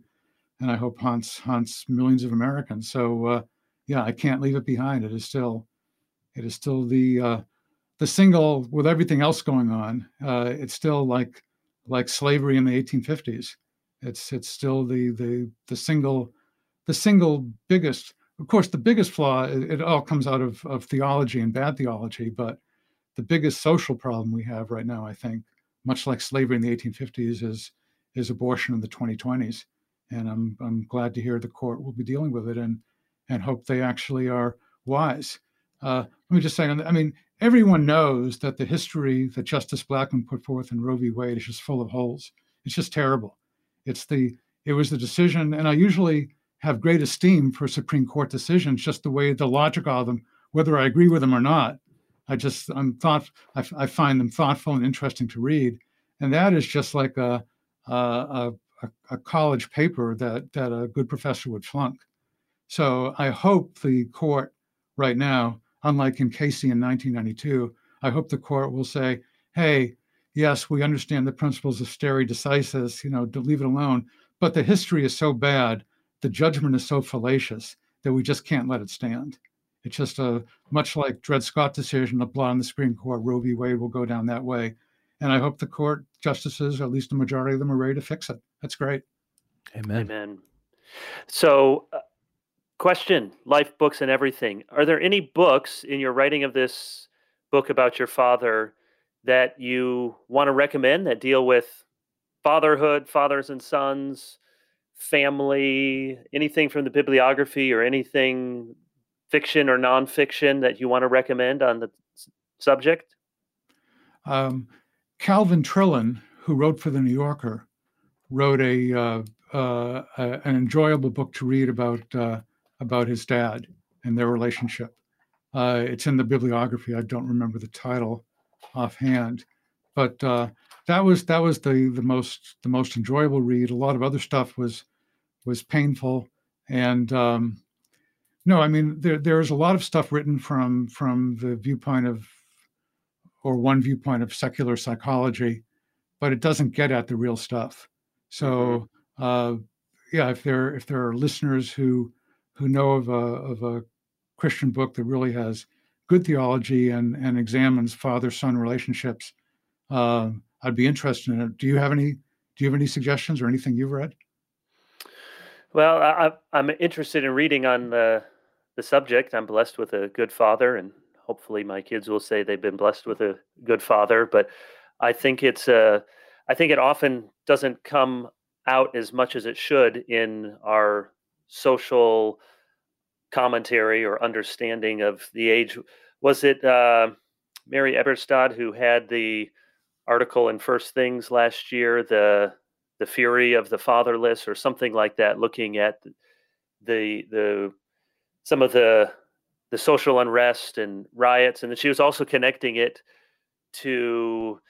and I hope haunts haunts millions of Americans. So uh, yeah, I can't leave it behind. It is still it is still the uh, the single with everything else going on, uh, it's still like like slavery in the 1850s. It's it's still the the the single the single biggest. Of course, the biggest flaw it, it all comes out of of theology and bad theology, but the biggest social problem we have right now, I think, much like slavery in the 1850s, is is abortion in the 2020s. And I'm I'm glad to hear the court will be dealing with it and and hope they actually are wise. Uh, let me just say, I mean, everyone knows that the history that Justice Blackmun put forth in Roe v. Wade is just full of holes. It's just terrible. It's the it was the decision, and I usually have great esteem for Supreme Court decisions, just the way the logic of them, whether I agree with them or not. I just I'm thought I, I find them thoughtful and interesting to read, and that is just like a a, a, a college paper that that a good professor would flunk. So I hope the court right now, unlike in Casey in 1992, I hope the court will say, "Hey, yes, we understand the principles of stare decisis, you know, to leave it alone, but the history is so bad, the judgment is so fallacious that we just can't let it stand." It's just a much like Dred Scott decision, the blot on the Supreme Court, Roe v. Wade will go down that way. And I hope the court justices, at least the majority of them, are ready to fix it. That's great. Amen. Amen. So, uh, question life books and everything. Are there any books in your writing of this book about your father that you want to recommend that deal with fatherhood, fathers and sons, family, anything from the bibliography or anything fiction or nonfiction that you want to recommend on the subject? Um, Calvin Trillin, who wrote for the New Yorker, wrote a, uh, uh, an enjoyable book to read about uh, about his dad and their relationship. Uh, it's in the bibliography. I don't remember the title offhand, but uh, that was that was the the most the most enjoyable read. A lot of other stuff was was painful and um, no, I mean there there's a lot of stuff written from from the viewpoint of or one viewpoint of secular psychology, but it doesn't get at the real stuff. So mm-hmm. uh, yeah, if there if there are listeners who who know of a of a Christian book that really has good theology and and examines father son relationships, uh, I'd be interested in it. Do you have any Do you have any suggestions or anything you've read? Well, I, I'm interested in reading on the the subject. I'm blessed with a good father, and hopefully my kids will say they've been blessed with a good father. But I think it's uh, I think it often doesn't come out as much as it should in our social commentary or understanding of the age. Was it uh, Mary Eberstadt who had the article in First Things last year, the the fury of the fatherless, or something like that, looking at the the some of the the social unrest and riots, and then she was also connecting it to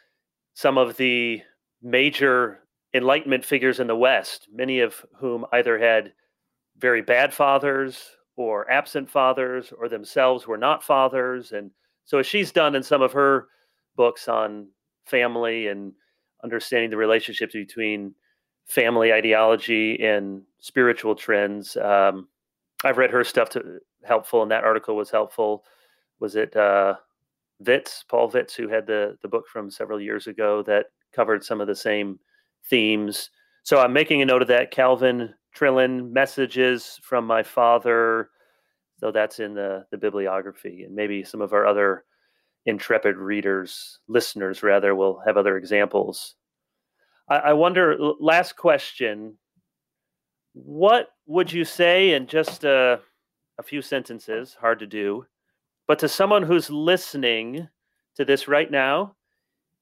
some of the major Enlightenment figures in the West, many of whom either had very bad fathers or absent fathers, or themselves were not fathers, and so as she's done in some of her books on family and understanding the relationships between family ideology and spiritual trends. Um, I've read her stuff to helpful, and that article was helpful. Was it uh, Vitz, Paul Vitz, who had the the book from several years ago that covered some of the same themes? So I'm making a note of that. Calvin Trillin, messages from my father. So that's in the the bibliography, and maybe some of our other intrepid readers, listeners rather, will have other examples. I, I wonder. Last question what would you say in just a, a few sentences? Hard to do, but to someone who's listening to this right now,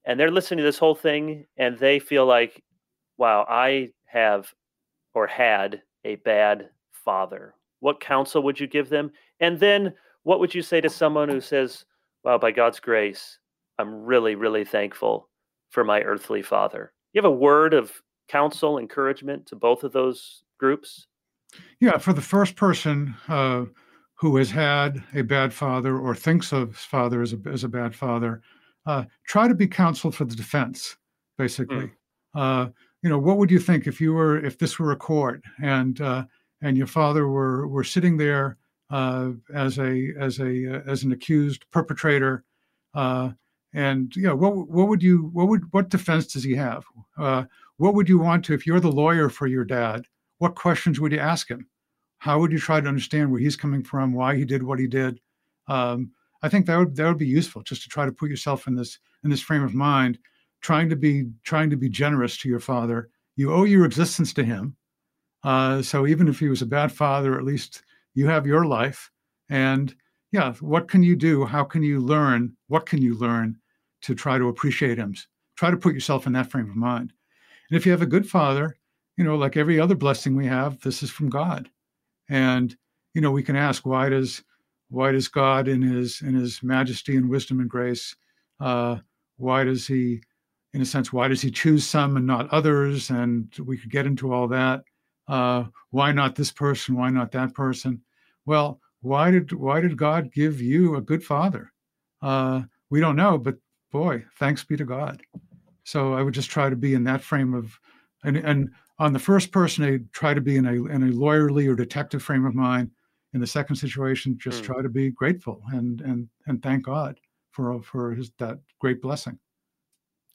and they're listening to this whole thing, and they feel like, wow, I have or had a bad father. What counsel would you give them? And then what would you say to someone who says, wow, by God's grace, I'm really, really thankful for my earthly father? You have a word of counsel, encouragement to both of those groups? Yeah, for the first person uh, who has had a bad father or thinks of his father as a, as a bad father, uh, try to be counsel for the defense, basically. Mm. Uh, you know, what would you think if you were if this were a court and uh, and your father were were sitting there uh, as a as a uh, as an accused perpetrator, Uh, and you know what what would you what would what defense does he have? Uh, what would you want to if you're the lawyer for your dad? what questions would you ask him? How would you try to understand where he's coming from, why he did what he did? Um, I think that would that would be useful just to try to put yourself in this in this frame of mind, trying to be trying to be generous to your father. You owe your existence to him. Uh, so even if he was a bad father, at least you have your life. And yeah, what can you do? How can you learn? What can you learn to try to appreciate him? Try to put yourself in that frame of mind. And if you have a good father, you know, like every other blessing we have, this is from God. And you know, we can ask why does why does God in his in his majesty and wisdom and grace, uh, why does he, in a sense, why does he choose some and not others? And we could get into all that. Uh, why not this person? Why not that person? Well, why did why did God give you a good father? Uh, we don't know, but boy, thanks be to God. So I would just try to be in that frame of, and and on the first person, I try to be in a in a lawyerly or detective frame of mind. In the second situation, just mm. try to be grateful and and and thank God for for his that great blessing.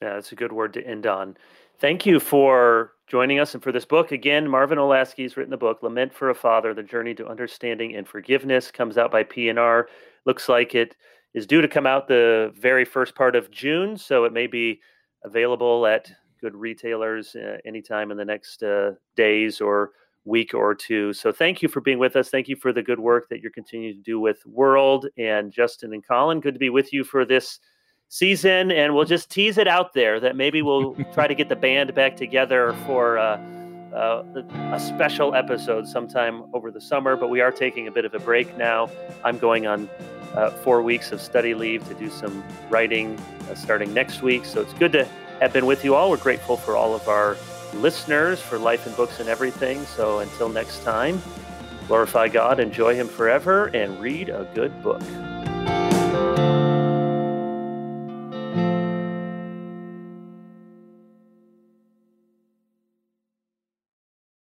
Yeah, that's a good word to end on. Thank you for joining us and for this book. Again, Marvin Olasky's written the book, Lament for a Father, The Journey to Understanding and Forgiveness, comes out by P&R. Looks like it is due to come out the very first part of June, so it may be available at good retailers uh, anytime in the next uh, days or week or two. So thank you for being with us. Thank you for the good work that you're continuing to do with World and Justin and Collin. Good to be with you for this season, and we'll just tease it out there that maybe we'll try to get the band back together for uh, uh, a special episode sometime over the summer. But we are taking a bit of a break now. I'm going on uh, four weeks of study leave to do some writing uh, starting next week. So it's good to have been with you all. We're grateful for all of our listeners for life and books and everything. So until next time, glorify God, enjoy Him forever, and read a good book.